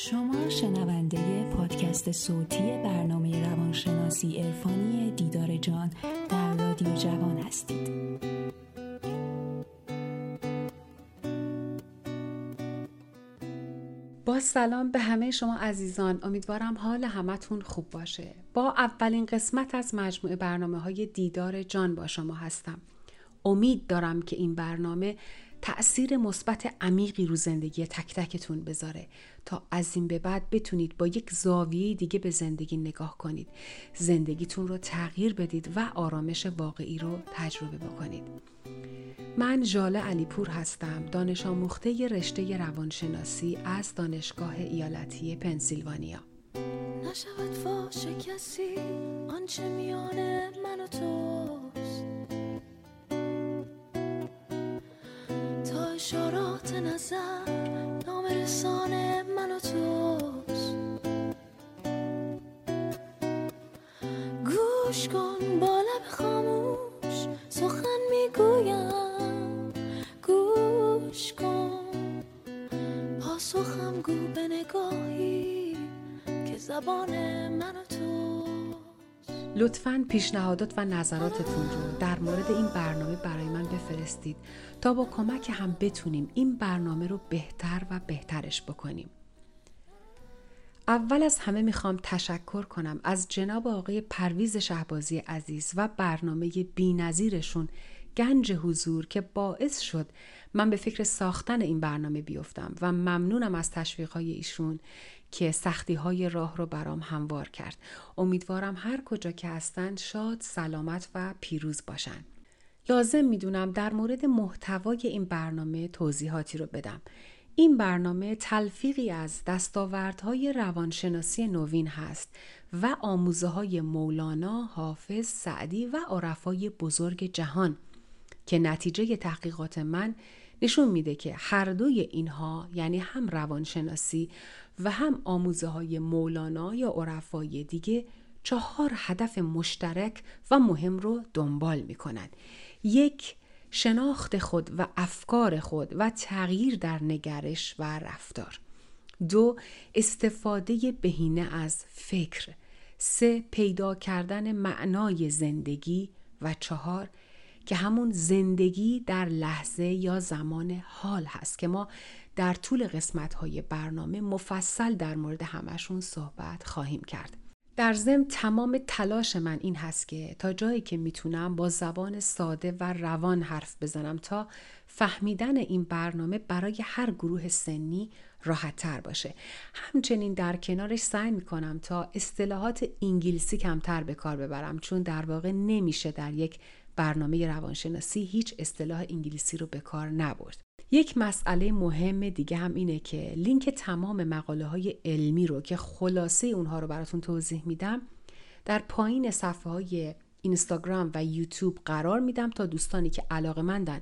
شما شنونده پادکست صوتی برنامه روانشناسی عرفانی دیدار جان در رادیو جوان هستید. با سلام به همه شما عزیزان. امیدوارم حال همتون خوب باشه. با اولین قسمت از مجموعه برنامه های دیدار جان با شما هستم. امید دارم که این برنامه تأثیر مثبت عمیقی رو زندگی تک تکتون بذاره. تا از این به بعد بتونید با یک زاویه دیگه به زندگی نگاه کنید. زندگیتون رو تغییر بدید و آرامش واقعی رو تجربه بکنید. من ژاله علیپور هستم دانش آموخته رشته روانشناسی از دانشگاه ایالتی پنسیلوانیا. نشود فاش کسی آنچه میان من و توست اشارات نظر نام رسان من و توست. گوش کن با لب خاموش سخن می‌گویم. گوش کن. پاسخم گو به نگاهی که زبان من و لطفا پیشنهادات و نظراتتون رو در مورد این برنامه برای من بفرستید تا با کمک هم بتونیم این برنامه رو بهتر و بهترش بکنیم. اول از همه می‌خوام تشکر کنم از جناب آقای پرویز شهبازی عزیز و برنامه بینظیرشون گنج حضور که باعث شد من به فکر ساختن این برنامه بیفتم و ممنونم از تشویقهای ایشون که سختی های راه رو برام هموار کرد. امیدوارم هر کجا که هستن شاد، سلامت و پیروز باشن. لازم می‌دونم در مورد محتوای این برنامه توضیحاتی رو بدم. این برنامه تلفیقی از دستاوردهای روانشناسی نوین هست و آموزه های مولانا، حافظ، سعدی و عرفای بزرگ جهان که نتیجه تحقیقات من نشون میده که هر دوی اینها یعنی هم روانشناسی و هم آموزه های مولانا یا عرفای دیگه چهار هدف مشترک و مهم رو دنبال می‌کنن. یک شناخت خود و افکار خود و تغییر در نگرش و رفتار. دو استفاده بهینه از فکر. سه پیدا کردن معنای زندگی. و چهار که همون زندگی در لحظه یا زمان حال هست که ما در طول قسمت های برنامه مفصل در مورد همشون صحبت خواهیم کرد. در ضمن تمام تلاش من این هست که تا جایی که می‌تونم با زبان ساده و روان حرف بزنم تا فهمیدن این برنامه برای هر گروه سنی راحت تر باشه. همچنین در کنارش سعی می‌کنم تا اصطلاحات انگلیسی کمتر به کار ببرم چون در واقع نمیشه در یک برنامه روانشناسی هیچ اصطلاح انگلیسی رو به کار نبرد. یک مسئله مهم دیگه هم اینه که لینک تمام مقاله های علمی رو که خلاصه اونها رو براتون توضیح میدم در پایین صفحه های اینستاگرام و یوتیوب قرار میدم تا دوستانی که علاقه مندن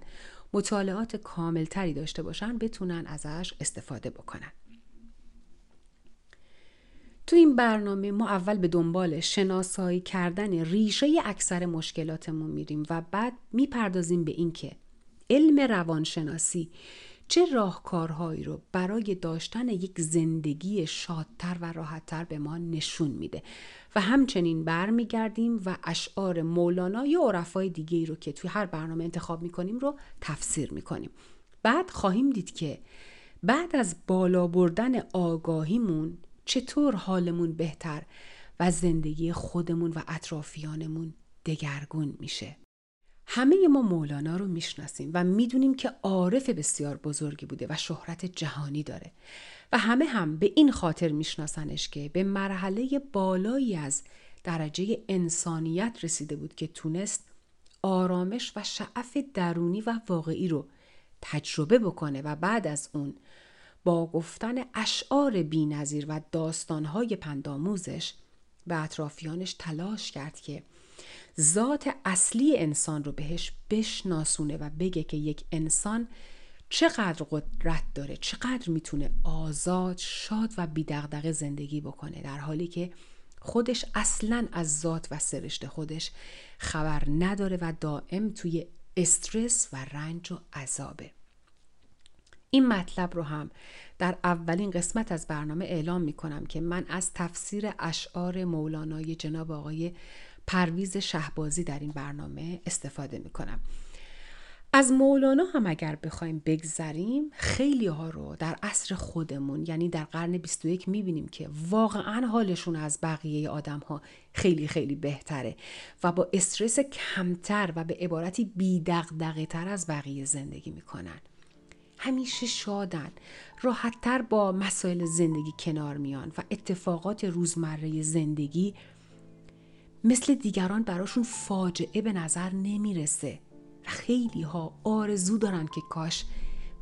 مطالعات کاملتری داشته باشن بتونن ازش استفاده بکنن. تو این برنامه ما اول به دنبال شناسایی کردن ریشه اکثر مشکلاتمون میریم و بعد می‌پردازیم به اینکه علم روانشناسی چه راهکارهایی رو برای داشتن یک زندگی شادتر و راحتتر به ما نشون میده و همچنین برمیگردیم و اشعار مولانا یا عرفای دیگه ای رو که توی هر برنامه انتخاب می‌کنیم رو تفسیر می‌کنیم. بعد خواهیم دید که بعد از بالا بردن آگاهیمون چطور حالمون بهتر و زندگی خودمون و اطرافیانمون دگرگون میشه. همه ما مولانا رو می‌شناسیم و می‌دونیم که عارف بسیار بزرگی بوده و شهرت جهانی داره. و همه هم به این خاطر میشناسنش که به مرحله بالایی از درجه انسانیت رسیده بود که تونست آرامش و شعف درونی و واقعی رو تجربه بکنه و بعد از اون با گفتن اشعار بینظیر و داستانهای پنداموزش به اطرافیانش تلاش کرد که ذات اصلی انسان رو بهش بشناسونه و بگه که یک انسان چقدر قدرت داره چقدر می‌تونه آزاد شاد و بیدغدغه زندگی بکنه در حالی که خودش اصلا از ذات و سرشت خودش خبر نداره و دائم توی استرس و رنج و عذابه این مطلب رو هم در اولین قسمت از برنامه اعلام می کنم که من از تفسیر اشعار مولانای جناب آقای پرویز شهبازی در این برنامه استفاده می کنم. از مولانا هم اگر بخوایم بگذریم خیلی ها رو در عصر خودمون یعنی در قرن 21 می‌بینیم که واقعا حالشون از بقیه آدم ها خیلی خیلی بهتره و با استرس کمتر و به عبارتی بیدقدقه تر از بقیه زندگی می‌کنن. همیشه شادن راحتتر با مسائل زندگی کنار میان و اتفاقات روزمره زندگی مثل دیگران براشون فاجعه به نظر نمی‌رسه. خیلی ها آرزو دارن که کاش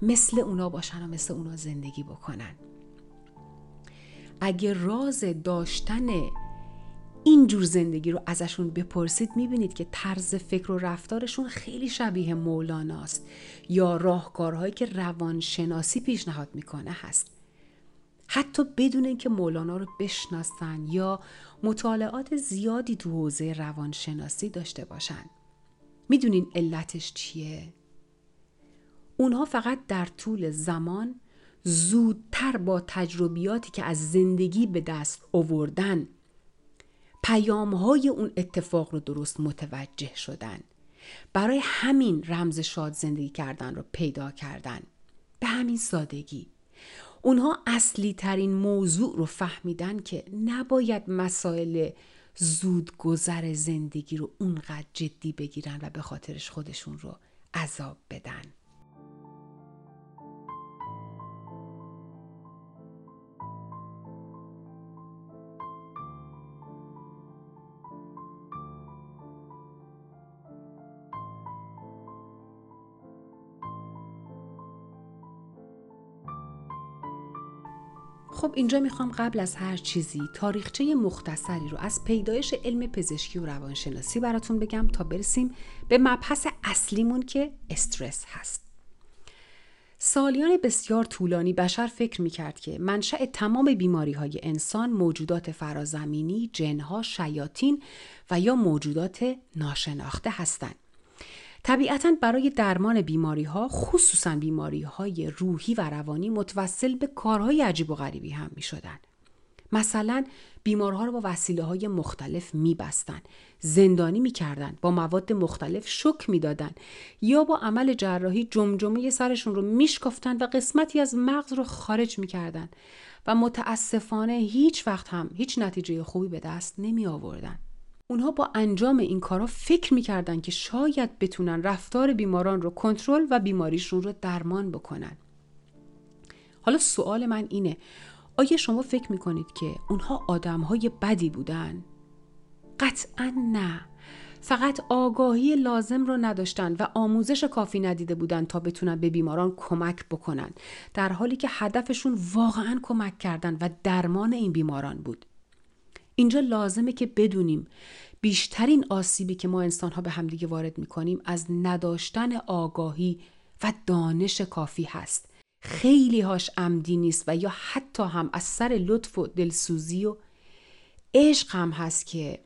مثل اونا باشن و مثل اونا زندگی بکنن. اگه راز داشتن این جور زندگی رو ازشون بپرسید می‌بینید که طرز فکر و رفتارشون خیلی شبیه مولاناست یا راهکارهایی که روانشناسی پیشنهاد می‌کنه هست. حتی بدون اینکه مولانا رو بشناسن یا مطالعات زیادی تو حوزه روانشناسی داشته باشن. می‌دونین علتش چیه؟ اونها فقط در طول زمان زودتر با تجربیاتی که از زندگی به دست آوردن پیام های اون اتفاق رو درست متوجه شدن. برای همین رمز شاد زندگی کردن رو پیدا کردن. به همین سادگی. اونها اصلی ترین موضوع رو فهمیدن که نباید مسائل زود گذر زندگی رو اونقدر جدی بگیرن و به خاطرش خودشون رو عذاب بدن. خب اینجا می‌خوام قبل از هر چیزی تاریخچه مختصری رو از پیدایش علم پزشکی و روانشناسی براتون بگم تا برسیم به مبحث اصلیمون که استرس هست. سالیان بسیار طولانی بشر فکر می‌کرد که منشأ تمام بیماری های انسان موجودات فرازمینی، جنها، شیاطین و یا موجودات ناشناخته هستند. طبیعتا برای درمان بیماری ها خصوصا بیماری های روحی و روانی متوسل به کارهای عجیب و غریبی هم می شدن. مثلا بیمارها رو با وسیله های مختلف می بستن. زندانی می کردن. با مواد مختلف شک می دادن. یا با عمل جراحی جمجمه سرشون رو میشکفتن و قسمتی از مغز رو خارج می کردن. و متاسفانه هیچ وقت هم هیچ نتیجه خوبی به دست نمی آوردن. اونها با انجام این کارا فکر می‌کردن که شاید بتونن رفتار بیماران رو کنترل و بیماریشون رو درمان بکنن. حالا سوال من اینه آیا شما فکر می‌کنید که اونها آدم های بدی بودن؟ قطعا نه. فقط آگاهی لازم رو نداشتن و آموزش کافی ندیده بودن تا بتونن به بیماران کمک بکنن در حالی که هدفشون واقعا کمک کردن و درمان این بیماران بود. اینجا لازمه که بدونیم بیشترین آسیبی که ما انسان ها به همدیگه وارد می‌کنیم از نداشتن آگاهی و دانش کافی هست. خیلی هاش عمدی نیست و یا حتی هم از سر لطف و دلسوزی و عشق هم هست که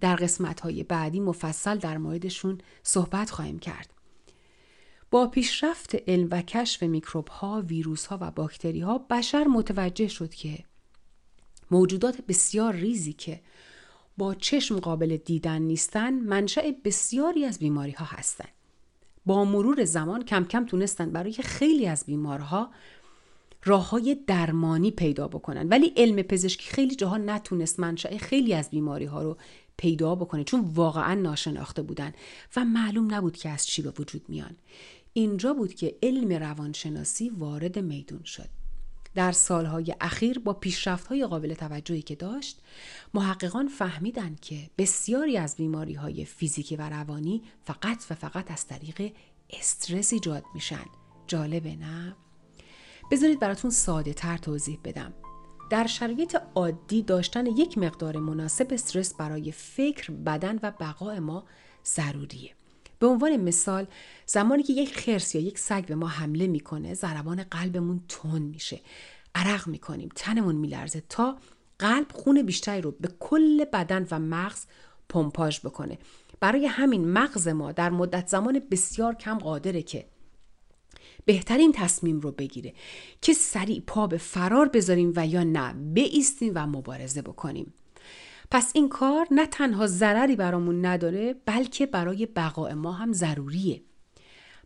در قسمت های بعدی مفصل در موردشون صحبت خواهیم کرد. با پیشرفت علم و کشف میکروب ها، ویروس ها و باکتری ها بشر متوجه شد که موجودات بسیار ریزی که با چشم قابل دیدن نیستن منشأ بسیاری از بیماری ها هستند. با مرور زمان کم کم تونستن برای خیلی از بیمارها راه های درمانی پیدا بکنن. ولی علم پزشکی خیلی جاها نتونست منشأ خیلی از بیماری ها رو پیدا بکنه چون واقعا ناشناخته بودن و معلوم نبود که از چی به وجود میان. اینجا بود که علم روانشناسی وارد میدون شد. در سالهای اخیر با پیشرفت‌های قابل توجهی که داشت محققان فهمیدند که بسیاری از بیماری های فیزیکی و روانی فقط و فقط از طریق استرس ایجاد میشن. جالبه نه؟ بذارید براتون ساده تر توضیح بدم. در شرایط عادی داشتن یک مقدار مناسب استرس برای فکر، بدن و بقای ما ضروریه. به عنوان مثال زمانی که یک خرس یا یک سگ به ما حمله می‌کنه ضربان قلبمون تون میشه. عرق می‌کنیم تنمون میلرزه تا قلب خون بیشتری رو به کل بدن و مغز پمپاژ بکنه. برای همین مغز ما در مدت زمان بسیار کم قادره که بهترین تصمیم رو بگیره که سریع پا به فرار بذاریم و یا نه بیستیم و مبارزه بکنیم. پس این کار نه تنها ضرری برامون نداره بلکه برای بقای ما هم ضروریه.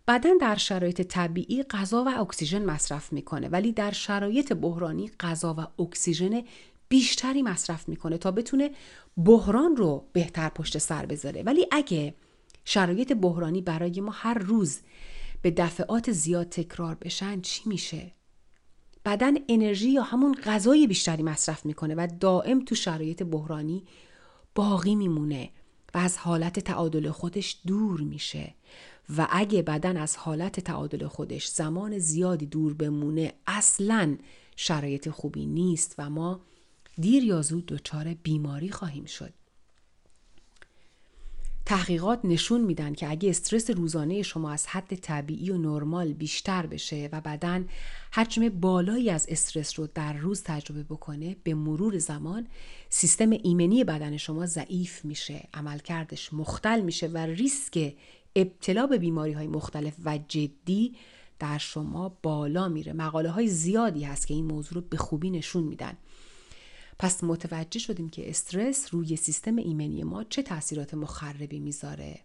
بدن در شرایط طبیعی غذا و اکسیژن مصرف می‌کنه ولی در شرایط بحرانی غذا و اکسیژن بیشتری مصرف می‌کنه تا بتونه بحران رو بهتر پشت سر بذاره. ولی اگه شرایط بحرانی برای ما هر روز به دفعات زیاد تکرار بشن چی میشه؟ بدن انرژی یا همون غذای بیشتری مصرف می‌کنه و دائم تو شرایط بحرانی باقی میمونه و از حالت تعادل خودش دور میشه. و اگه بدن از حالت تعادل خودش زمان زیادی دور بمونه اصلا شرایط خوبی نیست و ما دیر یا زود دچار بیماری خواهیم شد. تحقیقات نشون میدن که اگه استرس روزانه شما از حد طبیعی و نرمال بیشتر بشه و بدن حجم بالایی از استرس رو در روز تجربه بکنه به مرور زمان سیستم ایمنی بدن شما ضعیف میشه عملکردش مختل میشه و ریسک ابتلا به بیماری های مختلف و جدی در شما بالا میره. مقاله های زیادی هست که این موضوع رو به خوبی نشون میدن. پس متوجه شدیم که استرس روی سیستم ایمنی ما چه تاثیرات مخربی می‌ذاره.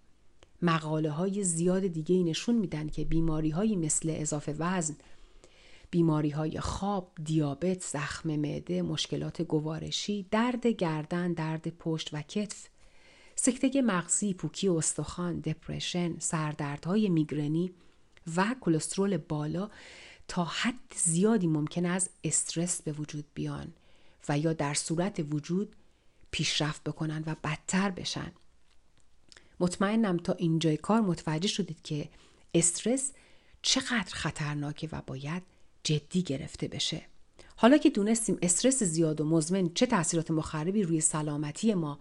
مقاله های زیاد دیگه نشون میدن که بیماری های مثل اضافه وزن بیماری های خواب، دیابت، زخم معده، مشکلات گوارشی، درد گردن، درد پشت و کتف، سکته مغزی، پوکی استخوان، دپرشن، سردردهای میگرنی و کلسترول بالا تا حد زیادی ممکن از استرس به وجود بیان. و یا در صورت وجود پیشرفت بکنن و بدتر بشن. مطمئنم تا اینجای کار متوجه شدید که استرس چقدر خطرناکه و باید جدی گرفته بشه. حالا که دونستیم استرس زیاد و مزمن چه تاثیرات مخربی روی سلامتی ما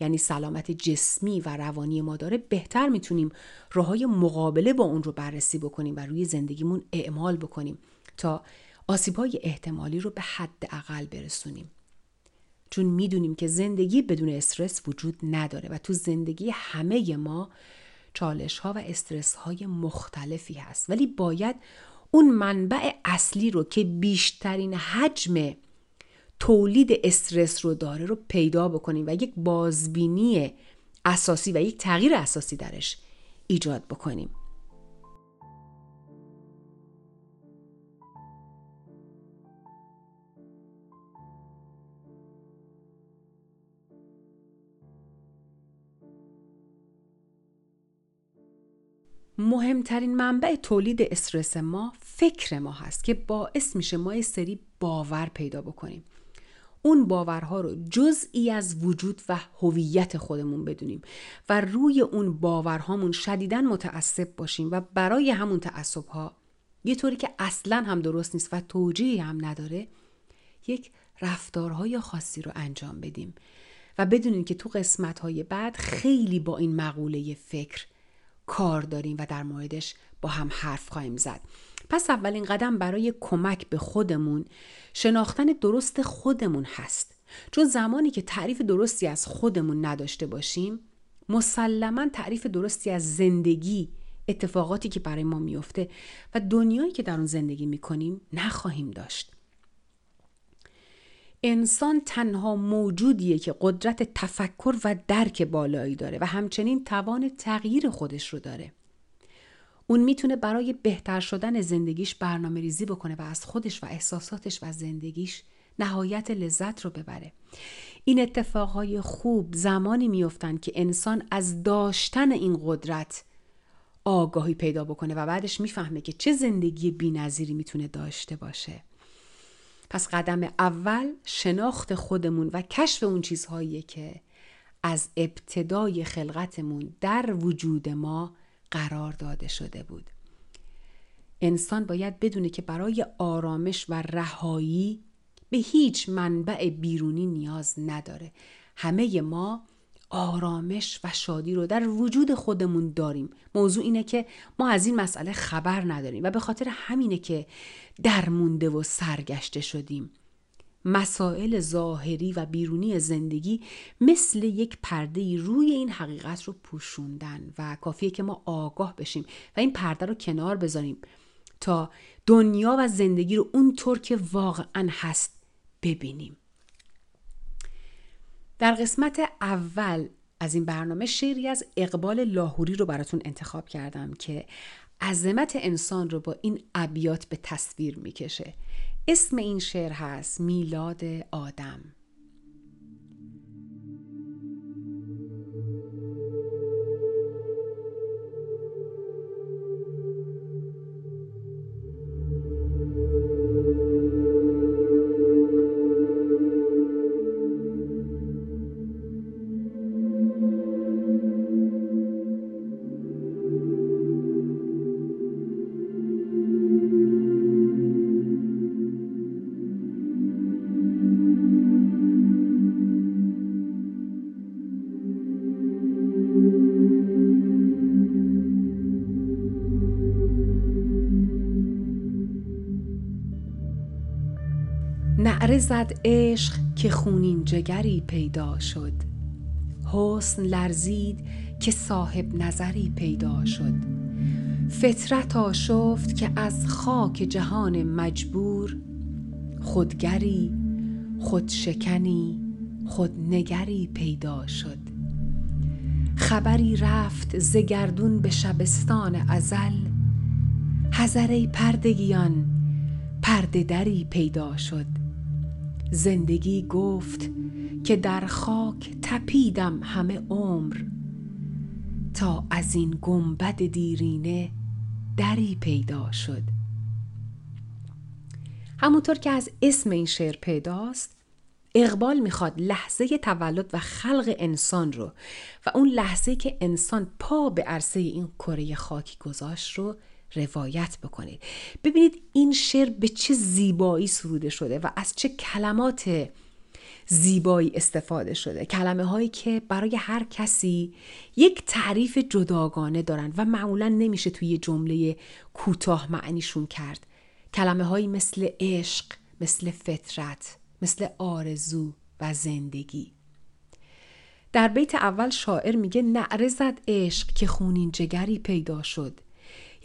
یعنی سلامت جسمی و روانی ما داره بهتر می‌تونیم راههای مقابله با اون رو بررسی بکنیم و روی زندگیمون اعمال بکنیم تا آسیبهای احتمالی رو به حد اقل برسونیم. چون می‌دونیم که زندگی بدون استرس وجود نداره و تو زندگی همه ما چالش ها و استرس های مختلفی هست. ولی باید اون منبع اصلی رو که بیشترین حجم تولید استرس رو داره رو پیدا بکنیم و یک بازبینی اساسی و یک تغییر اساسی درش ایجاد بکنیم. مهمترین منبع تولید استرس ما فکر ما هست که باعث میشه ما یه سری باور پیدا بکنیم. اون باورها رو جزئی از وجود و هویت خودمون بدونیم و روی اون باورهامون شدیدا متعصب باشیم و برای همون تعصبها یه طوری که اصلا هم درست نیست و توجیهی هم نداره یک رفتارهای خاصی رو انجام بدیم و بدونیم که تو قسمتهای بعد خیلی با این مقوله فکر کار داریم و در موردش با هم حرف خواهیم زد. پس اولین قدم برای کمک به خودمون شناختن درست خودمون هست. چون زمانی که تعریف درستی از خودمون نداشته باشیم مسلما تعریف درستی از زندگی اتفاقاتی که برای ما میفته و دنیایی که در اون زندگی می‌کنیم نخواهیم داشت. انسان تنها موجودیه که قدرت تفکر و درک بالایی داره و همچنین توان تغییر خودش رو داره. اون می‌تونه برای بهتر شدن زندگیش برنامه ریزی بکنه و از خودش و احساساتش و زندگیش نهایت لذت رو ببره. این اتفاقهای خوب زمانی میفتن که انسان از داشتن این قدرت آگاهی پیدا بکنه و بعدش می‌فهمه که چه زندگی بینظیری می‌تونه داشته باشه. پس قدم اول شناخت خودمون و کشف اون چیزهایی که از ابتدای خلقتمون در وجود ما قرار داده شده بود. انسان باید بدونه که برای آرامش و رهایی به هیچ منبع بیرونی نیاز نداره. همه ما آرامش و شادی رو در وجود خودمون داریم. موضوع اینه که ما از این مسئله خبر نداریم و به خاطر همینه که درمونده و سرگشته شدیم. مسائل ظاهری و بیرونی زندگی مثل یک پرده روی این حقیقت رو پوشوندن و کافیه که ما آگاه بشیم و این پرده رو کنار بذاریم تا دنیا و زندگی رو اونطور که واقعا هست ببینیم. در قسمت اول از این برنامه شعری از اقبال لاهوری رو براتون انتخاب کردم که عظمت انسان رو با این ابیات به تصویر می‌کشه. اسم این شعر هست میلاد آدم. زد عشق که خونین جگری پیدا شد. حسن لرزید که صاحب نظری پیدا شد. فطرت آشفت که از خاک جهان مجبور خودگری خودشکنی خودنگری پیدا شد. خبری رفت ز گردون به شبستان ازل. حذر پردگیان پرده دری پیدا شد. زندگی گفت که در خاک تپیدم همه عمر تا از این گنبد دیرینه دری پیدا شد. همونطور که از اسم این شعر پیداست اقبال می‌خواد لحظه تولد و خلق انسان رو و اون لحظه که انسان پا به عرصه این کره خاکی گذاشت رو روایت بکنید. ببینید این شعر به چه زیبایی سروده شده و از چه کلمات زیبایی استفاده شده. کلمه هایی که برای هر کسی یک تعریف جداگانه دارند و معمولا نمیشه توی جمله کوتاه معنیشون کرد. کلمه هایی مثل عشق مثل فطرت مثل آرزو و زندگی. در بیت اول شاعر میگه نعره زد عشق که خونین جگری پیدا شد.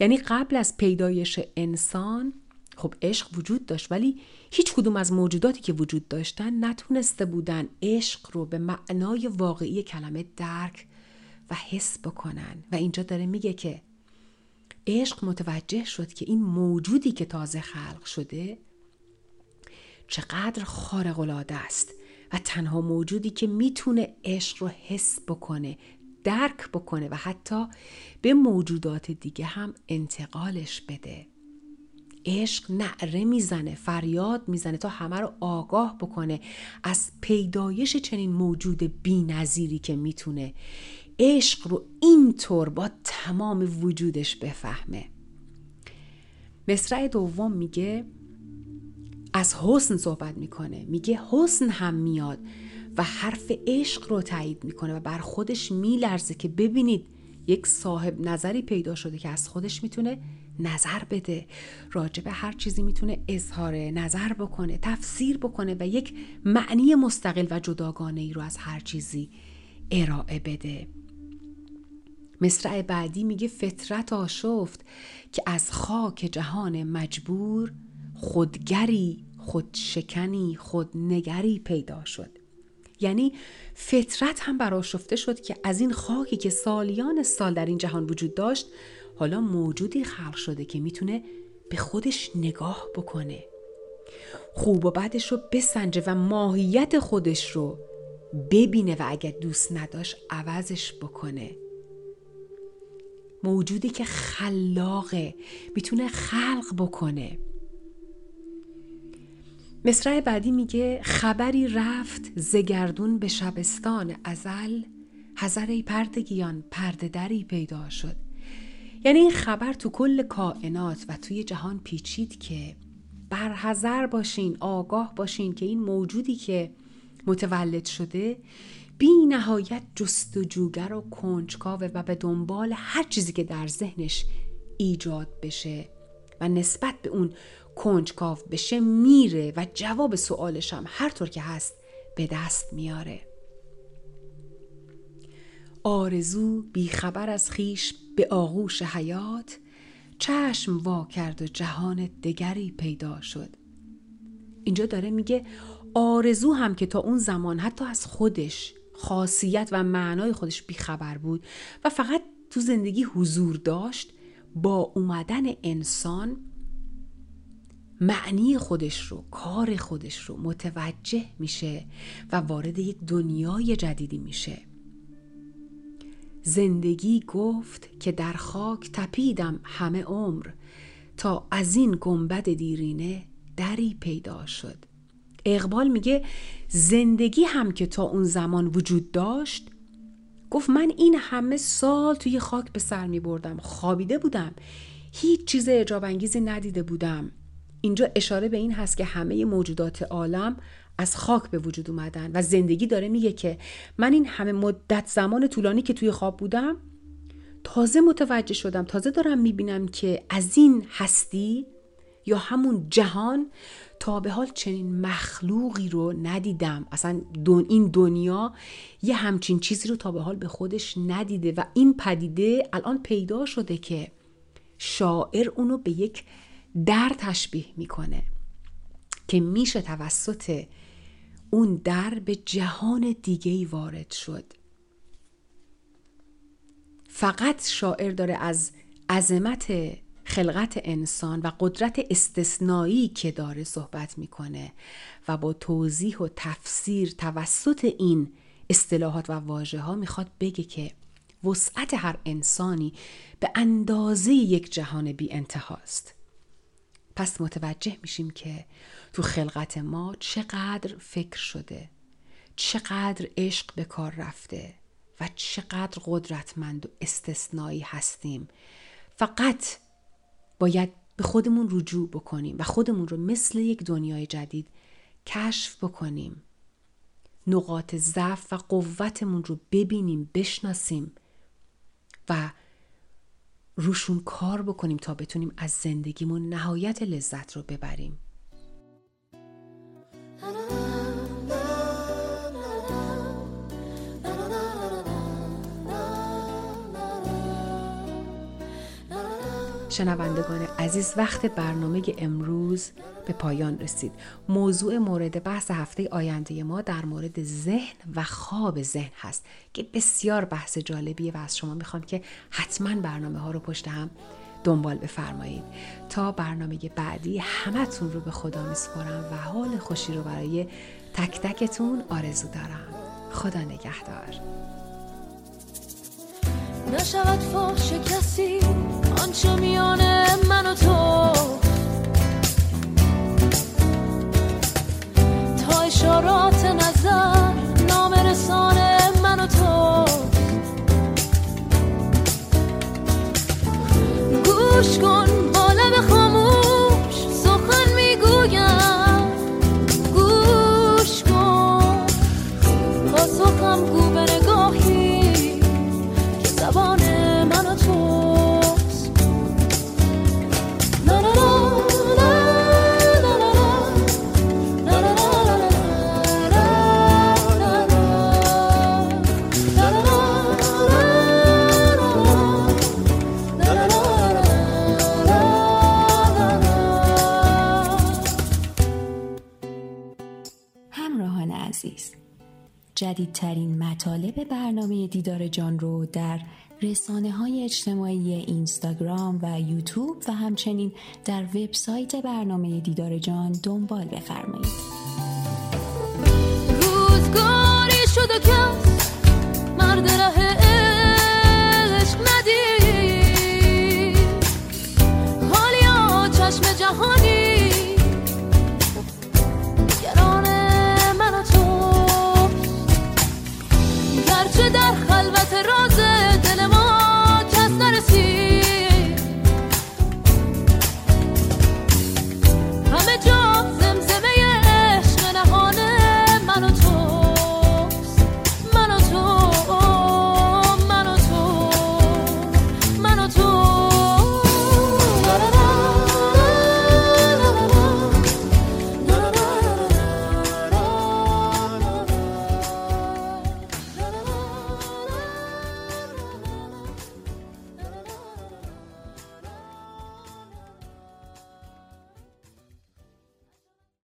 یعنی قبل از پیدایش انسان خب عشق وجود داشت ولی هیچ کدوم از موجوداتی که وجود داشتن نتونسته بودن عشق رو به معنای واقعی کلمه درک و حس بکنن. و اینجا داره میگه که عشق متوجه شد که این موجودی که تازه خلق شده چقدر خارق العاده است و تنها موجودی که می‌تونه عشق رو حس بکنه درک بکنه و حتی به موجودات دیگه هم انتقالش بده. عشق نعره می‌زنه فریاد می‌زنه تا همه رو آگاه بکنه از پیدایش چنین موجود بینظیری که می‌تونه. عشق رو اینطور با تمام وجودش بفهمه. مصرع دوم میگه از حسن صحبت می‌کنه. میگه حسن هم میاد. و حرف عشق رو تایید می‌کنه و بر خودش میلرزه که ببینید یک صاحب نظری پیدا شده که از خودش می‌تونه نظر بده. راجع به هر چیزی می‌تونه اظهار نظر بکنه تفسیر بکنه و یک معنی مستقل و جداگانه ای رو از هر چیزی ارائه بده. مصرع بعدی میگه فطرت آشفت که از خاک جهان مجبور خودگری خودشکنی خودنگری پیدا شد. یعنی فطرت هم براشفته شد که از این خاکی که سالیان سال در این جهان وجود داشت حالا موجودی خلق شده که می‌تونه به خودش نگاه بکنه. خوب و بدش رو بسنجه و ماهیت خودش رو ببینه و اگر دوست نداشت عوضش بکنه. موجودی که خلاقه می‌تونه خلق بکنه. مصرع بعدی میگه خبری رفت زگردون به شبستان ازل حذر پردگیان پرده دری پیدا شد. یعنی این خبر تو کل کائنات و توی جهان پیچید که برحذر باشین آگاه باشین که این موجودی که متولد شده بی نهایت جستجوگر و کنجکاوه و به دنبال هر چیزی که در ذهنش ایجاد بشه. و نسبت به اون کنجکاو بشه میره و جواب سوالش هم هر طور که هست به دست میاره. آرزو بیخبر از خیش به آغوش حیات چشم وا کرد و جهان دگری پیدا شد. اینجا داره میگه آرزو هم که تا اون زمان حتی از خودش خاصیت و معنای خودش بیخبر بود و فقط تو زندگی حضور داشت با اومدن انسان معنی خودش رو کار خودش رو متوجه میشه و وارد یک دنیای جدیدی میشه. زندگی گفت که در خاک تپیدم همه عمر تا از این گنبد دیرینه دری پیدا شد. اقبال میگه زندگی هم که تا اون زمان وجود داشت گفت من این همه سال توی خاک به سر می بردم. خوابیده بودم. هیچ چیز اجاب انگیزی ندیده بودم. اینجا اشاره به این هست که همه موجودات عالم از خاک به وجود اومدن و زندگی داره میگه که من این همه مدت زمان طولانی که توی خواب بودم تازه متوجه شدم تازه دارم می‌بینم که از این هستی یا همون جهان تا به حال چنین مخلوقی رو ندیدم. اصلا دون این دنیا یه همچین چیزی رو تا به حال به خودش ندیده و این پدیده الان پیدا شده که شاعر اونو به یک در تشبیه می‌کنه که میشه توسط اون در به جهان دیگه وارد شد. فقط شاعر داره از عظمت خلقت انسان و قدرت استثنایی که داره صحبت می‌کنه و با توضیح و تفسیر توسط این اصطلاحات و واژه ها می‌خواد بگه که وسعت هر انسانی به اندازه یک جهان بی انتهاست پس متوجه میشیم که تو خلقت ما چقدر فکر شده چقدر عشق به کار رفته و چقدر قدرتمند و استثنایی هستیم. فقط باید به خودمون رجوع بکنیم و خودمون رو مثل یک دنیای جدید کشف بکنیم. نقاط ضعف و قوتمون رو ببینیم بشناسیم و روشون کار بکنیم تا بتونیم از زندگیمون نهایت لذت رو ببریم. شنوندگان عزیز وقت برنامه امروز به پایان رسید. موضوع مورد بحث هفته آینده ما در مورد ذهن و خواب ذهن هست که بسیار بحث جالبیه و از شما می‌خوام که حتما برنامه ها رو پشت هم دنبال بفرمایید. تا برنامه بعدی همتون رو به خدا میسپارم و حال خوشی رو برای تک تکتون آرزو دارم. خدا نگهدار. نشود فاش کسی آنچه میان من و تو. تا اشارات نظر جدیدترین مطالب برنامه دیدار جان رو در رسانه های اجتماعی اینستاگرام و یوتیوب و همچنین در وبسایت برنامه دیدار جان دنبال بفرمایید. روزگاری شد مرد راه عشق ندید چشم جهانی راز دل ما کس نرسید.